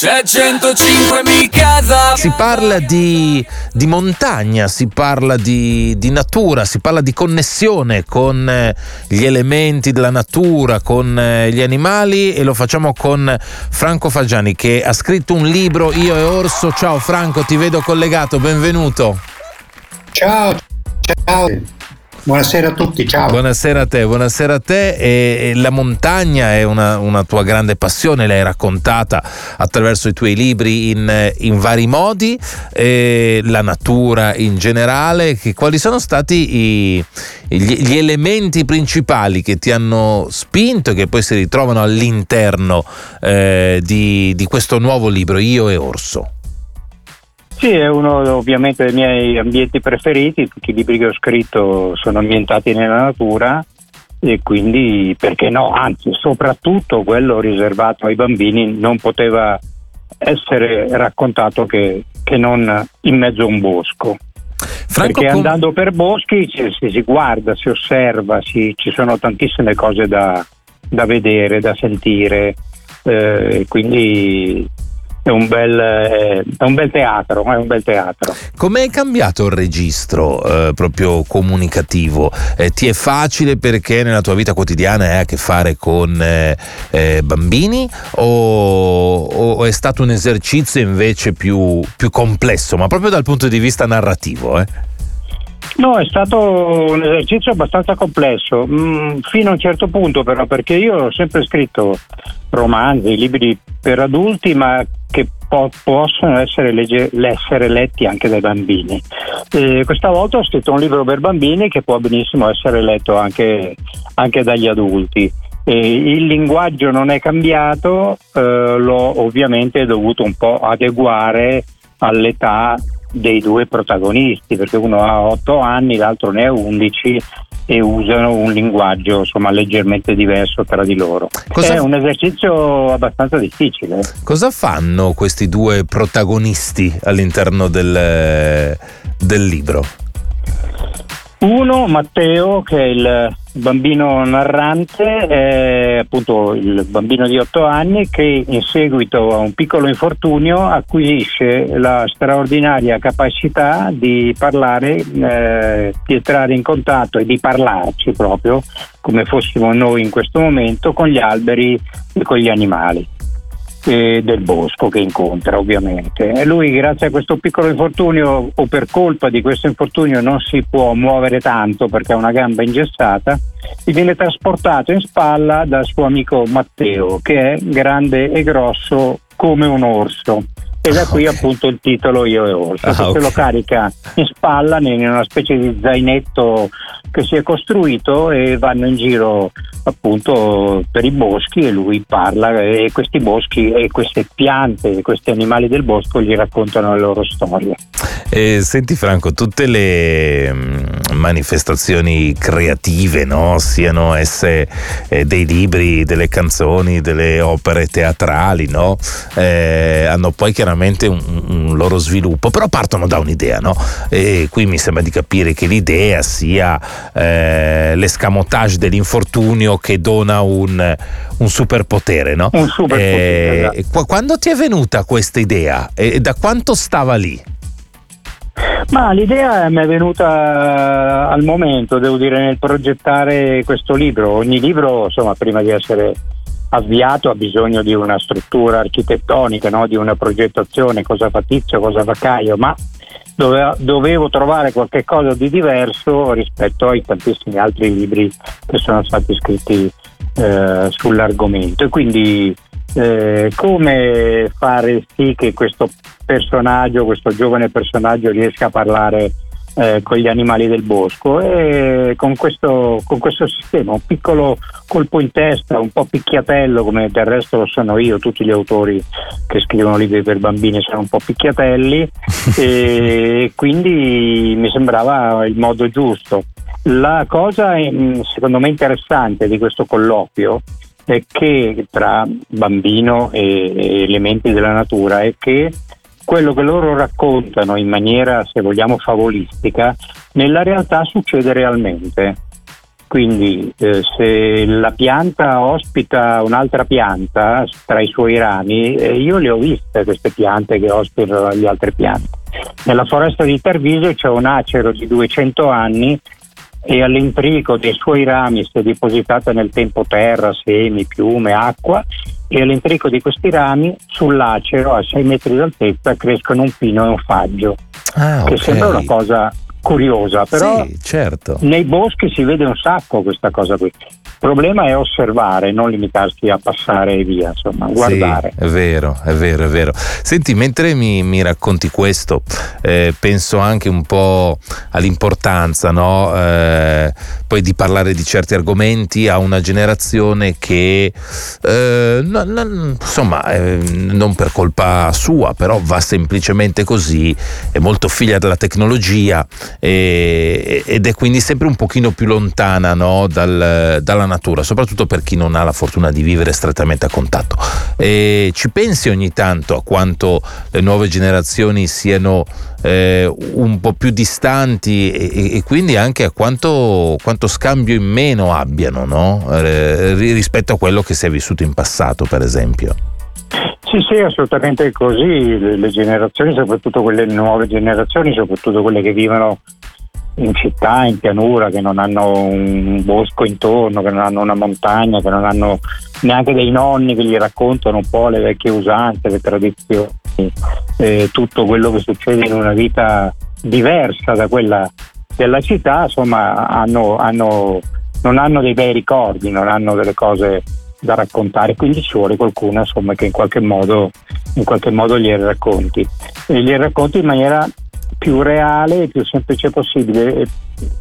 C'è 105 mi casa. Si parla di, di montagna, si parla di, di, natura, si parla di connessione con eh, gli elementi della natura, con eh, gli animali e lo facciamo con Franco Fagiani che ha scritto un libro Io e Orso. Ciao Franco, ti vedo collegato, benvenuto. Ciao, ciao. Buonasera a tutti, ciao. Buonasera a te, buonasera a te. E, e la montagna è una, una, tua grande passione, l'hai raccontata attraverso i tuoi libri in, in vari modi, e la natura in generale. Che, quali sono stati i, gli, gli, elementi principali che ti hanno spinto e che poi si ritrovano all'interno eh, di, di questo nuovo libro, Io e Orso? Sì, è uno ovviamente dei miei ambienti preferiti, tutti i libri che ho scritto sono ambientati nella natura e quindi perché no, anzi soprattutto quello riservato ai bambini non poteva essere raccontato che, che non in mezzo a un bosco. Franco, perché andando per boschi si, si, guarda, si osserva, si, ci sono tantissime cose da, da vedere, da sentire, eh, quindi è un bel, eh, è un bel teatro, è un bel teatro. Come è cambiato il registro eh, proprio comunicativo? Eh, ti è facile perché nella tua vita quotidiana hai a che fare con eh, eh, bambini o, o, è stato un esercizio invece più, più, complesso, ma proprio dal punto di vista narrativo? No, è stato un esercizio abbastanza complesso, mm, fino a un certo punto però, perché io ho sempre scritto romanzi, libri per adulti, ma che po- possono essere, legge- essere, letti anche dai bambini. E questa volta ho scritto un libro per bambini che può benissimo essere letto anche, anche dagli adulti. E il linguaggio non è cambiato, eh, l'ho ovviamente dovuto un po' adeguare all'età dei due protagonisti, perché uno ha 8 anni, l'altro ne ha 11 e usano un linguaggio insomma, leggermente diverso tra di loro. Cosa È un esercizio abbastanza difficile. Cosa fanno questi due protagonisti all'interno del, del libro? Uno, Matteo, che è il bambino narrante, è appunto il bambino di 8 anni che in seguito a un piccolo infortunio acquisisce la straordinaria capacità di parlare, eh, di entrare in contatto e di parlarci proprio come fossimo noi in questo momento con gli alberi e con gli animali eh, del bosco che incontra ovviamente. E lui grazie a questo piccolo infortunio o per colpa di questo infortunio non si può muovere tanto perché ha una gamba ingessata e viene trasportato in spalla dal suo amico Matteo che è grande e grosso come un orso. E da qui appunto il titolo Io e Orso, ah, okay. se lo carica in spalla in una specie di zainetto che si è costruito e vanno in giro appunto per i boschi e lui parla e questi boschi e queste piante e questi animali del bosco gli raccontano le loro storie. Eh, senti Franco, tutte le mm, manifestazioni creative, no? siano esse eh, dei libri, delle canzoni, delle opere teatrali, no? eh, hanno poi chiaramente un, un, loro sviluppo, però partono da un'idea. No? E qui mi sembra di capire che l'idea sia eh, l'escamotage dell'infortunio che dona un, un superpotere. No? Un superpotere eh, esatto. Quando ti è venuta questa idea e da quanto stava lì? Ma l'idea mi è venuta al momento, devo dire, nel progettare questo libro. Ogni libro, insomma, prima di essere avviato ha bisogno di una struttura architettonica, no? di una progettazione, cosa fa Tizio, cosa fa Caio, ma dove, dovevo trovare qualcosa di diverso rispetto ai tantissimi altri libri che sono stati scritti eh, sull'argomento. E quindi eh, come fare sì che questo personaggio, questo giovane personaggio riesca a parlare eh, con gli animali del bosco e con questo, con questo, sistema, un piccolo colpo in testa, un po' picchiatello come del resto lo sono io, tutti gli autori che scrivono libri per bambini sono un po' picchiatelli e quindi mi sembrava il modo giusto. La cosa mm, secondo me interessante di questo colloquio è che tra bambino e elementi della natura è che quello che loro raccontano in maniera, se vogliamo, favolistica, nella realtà succede realmente. Quindi eh, se la pianta ospita un'altra pianta tra i suoi rami, eh, io le ho viste queste piante che ospitano le altre piante. Nella foresta di Tarvisio c'è un acero di 200 anni e all'intrico dei suoi rami si è depositata nel tempo terra, semi, piume, acqua e all'intrico di questi rami sull'acero a 6 metri d'altezza crescono un pino e un faggio. Ah, okay. Che sembra una cosa curiosa, però sì, certo. nei boschi si vede un sacco questa cosa qui. Il problema è osservare, non limitarsi a passare via, insomma, guardare. Sì, è vero, è vero, è vero. Senti, mentre mi, mi racconti questo, eh, penso anche un po' all'importanza, no? eh, poi di parlare di certi argomenti a una generazione che, eh, no, no, insomma, eh, non per colpa sua, però va semplicemente così, è molto figlia della tecnologia e, ed è quindi sempre un pochino più lontana no? Dal, dalla natura, soprattutto per chi non ha la fortuna di vivere strettamente a contatto. E ci pensi ogni tanto a quanto le nuove generazioni siano eh, un po' più distanti e, e, quindi anche a quanto, quanto scambio in meno abbiano no? eh, rispetto a quello che si è vissuto in passato, per esempio. Sì, sì, assolutamente così. Le, le generazioni, soprattutto quelle nuove generazioni, soprattutto quelle che vivono in città, in pianura, che non hanno un bosco intorno, che non hanno una montagna, che non hanno neanche dei nonni che gli raccontano un po' le vecchie usanze, le tradizioni, eh, tutto quello che succede in una vita diversa da quella della città, insomma, hanno, hanno, non hanno dei bei ricordi, non hanno delle cose da raccontare, quindi ci vuole qualcuno insomma, che in qualche modo, in qualche modo gliele racconti. E gliele racconti in maniera più reale e più semplice possibile.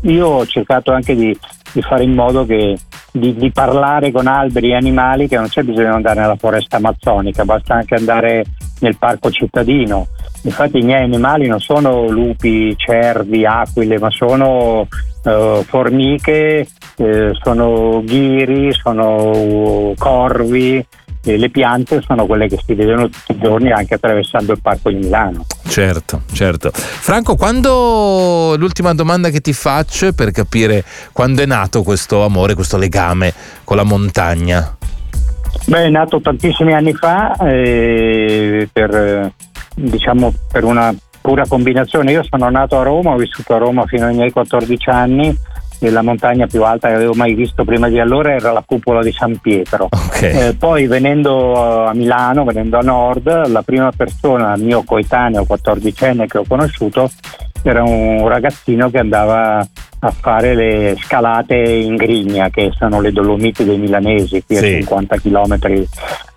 Io ho cercato anche di, di fare in modo che, di, di, parlare con alberi e animali che non c'è bisogno di andare nella foresta amazzonica, basta anche andare nel parco cittadino. Infatti i miei animali non sono lupi, cervi, aquile, ma sono uh, formiche, eh, sono ghiri, sono corvi, e le piante sono quelle che si vedono tutti i giorni anche attraversando il parco di Milano. Certo, certo. Franco, quando l'ultima domanda che ti faccio è per capire quando è nato questo amore, questo legame con la montagna? Beh, è nato tantissimi anni fa eh, per, diciamo, per una pura combinazione. Io sono nato a Roma, ho vissuto a Roma fino ai miei 14 anni la montagna più alta che avevo mai visto prima di allora era la cupola di San Pietro. Okay. Eh, poi venendo a Milano, venendo a nord, la prima persona, mio coetaneo 14enne che ho conosciuto, era un ragazzino che andava a fare le scalate in Grigna, che sono le Dolomiti dei milanesi, qui sì. a 50 km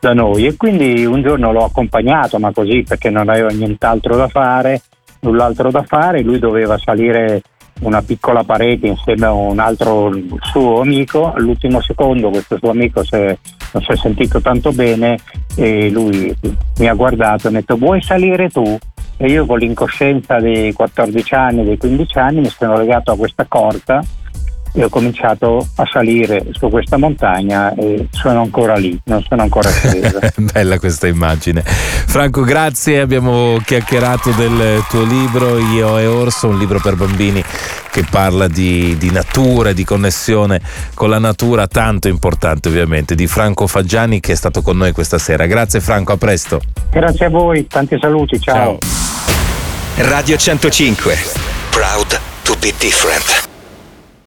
da noi. E quindi un giorno l'ho accompagnato, ma così perché non aveva nient'altro da fare, null'altro da fare, lui doveva salire una piccola parete insieme a un altro suo amico, all'ultimo secondo questo suo amico si è, non si è sentito tanto bene e lui mi ha guardato e ha detto vuoi salire tu? E io con l'incoscienza dei 14 anni, dei 15 anni mi sono legato a questa corda e ho cominciato a salire su questa montagna e sono ancora lì, non sono ancora sceso. Bella questa immagine. Franco, grazie, abbiamo chiacchierato del tuo libro Io e Orso, un libro per bambini che parla di, di natura, di connessione con la natura, tanto importante ovviamente, di Franco Faggiani che è stato con noi questa sera. Grazie Franco, a presto. Grazie a voi, tanti saluti, ciao. ciao. Radio 105, proud to be different.